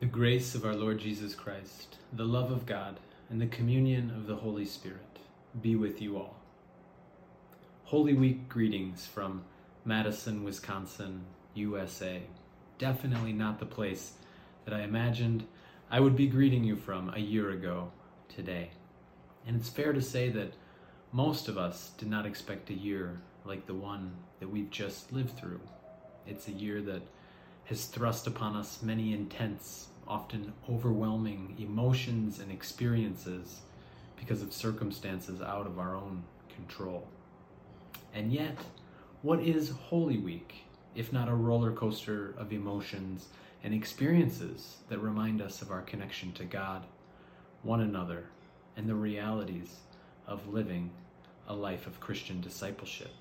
The grace of our Lord Jesus Christ, the love of God, and the communion of the Holy Spirit be with you all. Holy Week greetings from Madison, Wisconsin, USA. Definitely not the place that I imagined I would be greeting you from a year ago today. And it's fair to say that most of us did not expect a year like the one that we've just lived through. It's a year that has thrust upon us many intense, often overwhelming emotions and experiences because of circumstances out of our own control. And yet, what is Holy Week if not a roller coaster of emotions and experiences that remind us of our connection to God, one another, and the realities of living a life of Christian discipleship?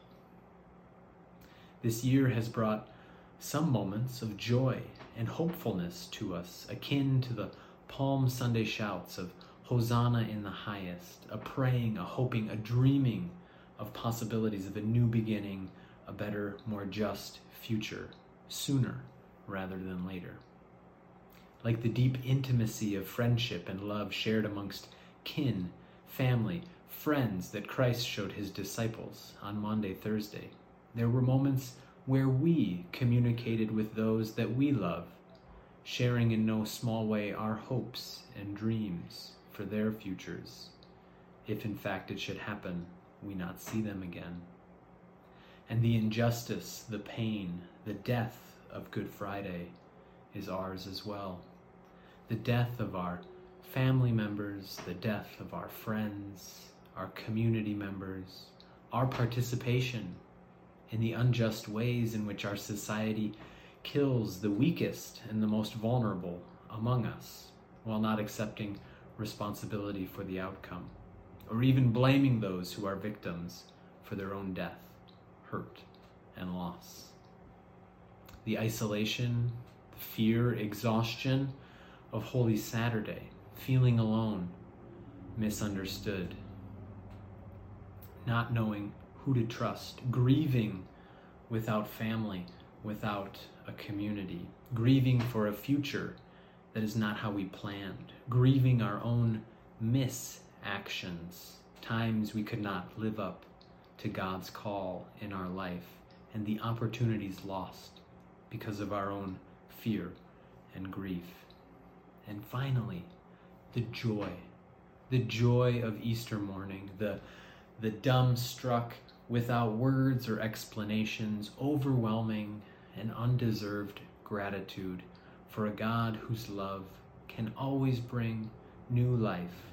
This year has brought some moments of joy and hopefulness to us, akin to the Palm Sunday shouts of Hosanna in the highest, a praying, a hoping, a dreaming of possibilities of a new beginning, a better, more just future, sooner rather than later. Like the deep intimacy of friendship and love shared amongst kin, family, friends that Christ showed his disciples on Maundy, Thursday, there were moments where we communicated with those that we love, sharing in no small way our hopes and dreams for their futures, if in fact it should happen we not see them again. And the injustice, the pain, the death of Good Friday is ours as well. The death of our family members, the death of our friends, our community members, our participation in the unjust ways in which our society kills the weakest and the most vulnerable among us while not accepting responsibility for the outcome, or even blaming those who are victims for their own death, hurt, and loss. The isolation, the fear, exhaustion of Holy Saturday, feeling alone, misunderstood, not knowing who to trust, grieving without family, without a community, grieving for a future that is not how we planned, grieving our own misactions, times we could not live up to God's call in our life, and the opportunities lost because of our own fear and grief. And finally, the joy, the joy of Easter morning, the, the dumb struck without words or explanations, overwhelming and undeserved gratitude for a God whose love can always bring new life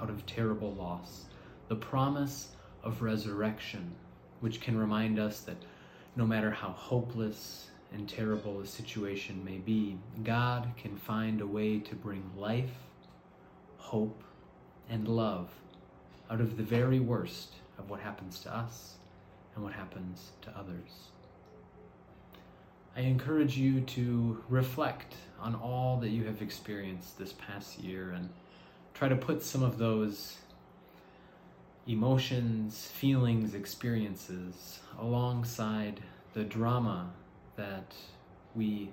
out of terrible loss, the promise of resurrection, which can remind us that no matter how hopeless and terrible a situation may be, God can find a way to bring life, hope, and love out of the very worst of what happens to us and what happens to others. I encourage you to reflect on all that you have experienced this past year and try to put some of those emotions, feelings, experiences alongside the drama that we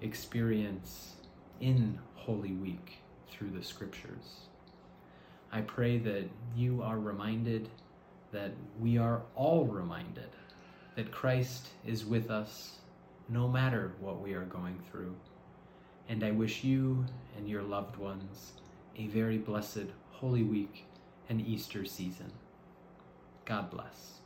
experience in Holy Week through the scriptures. I pray that you are reminded that we are all reminded that Christ is with us no matter what we are going through. And I wish you and your loved ones a very blessed Holy Week and Easter season. God bless.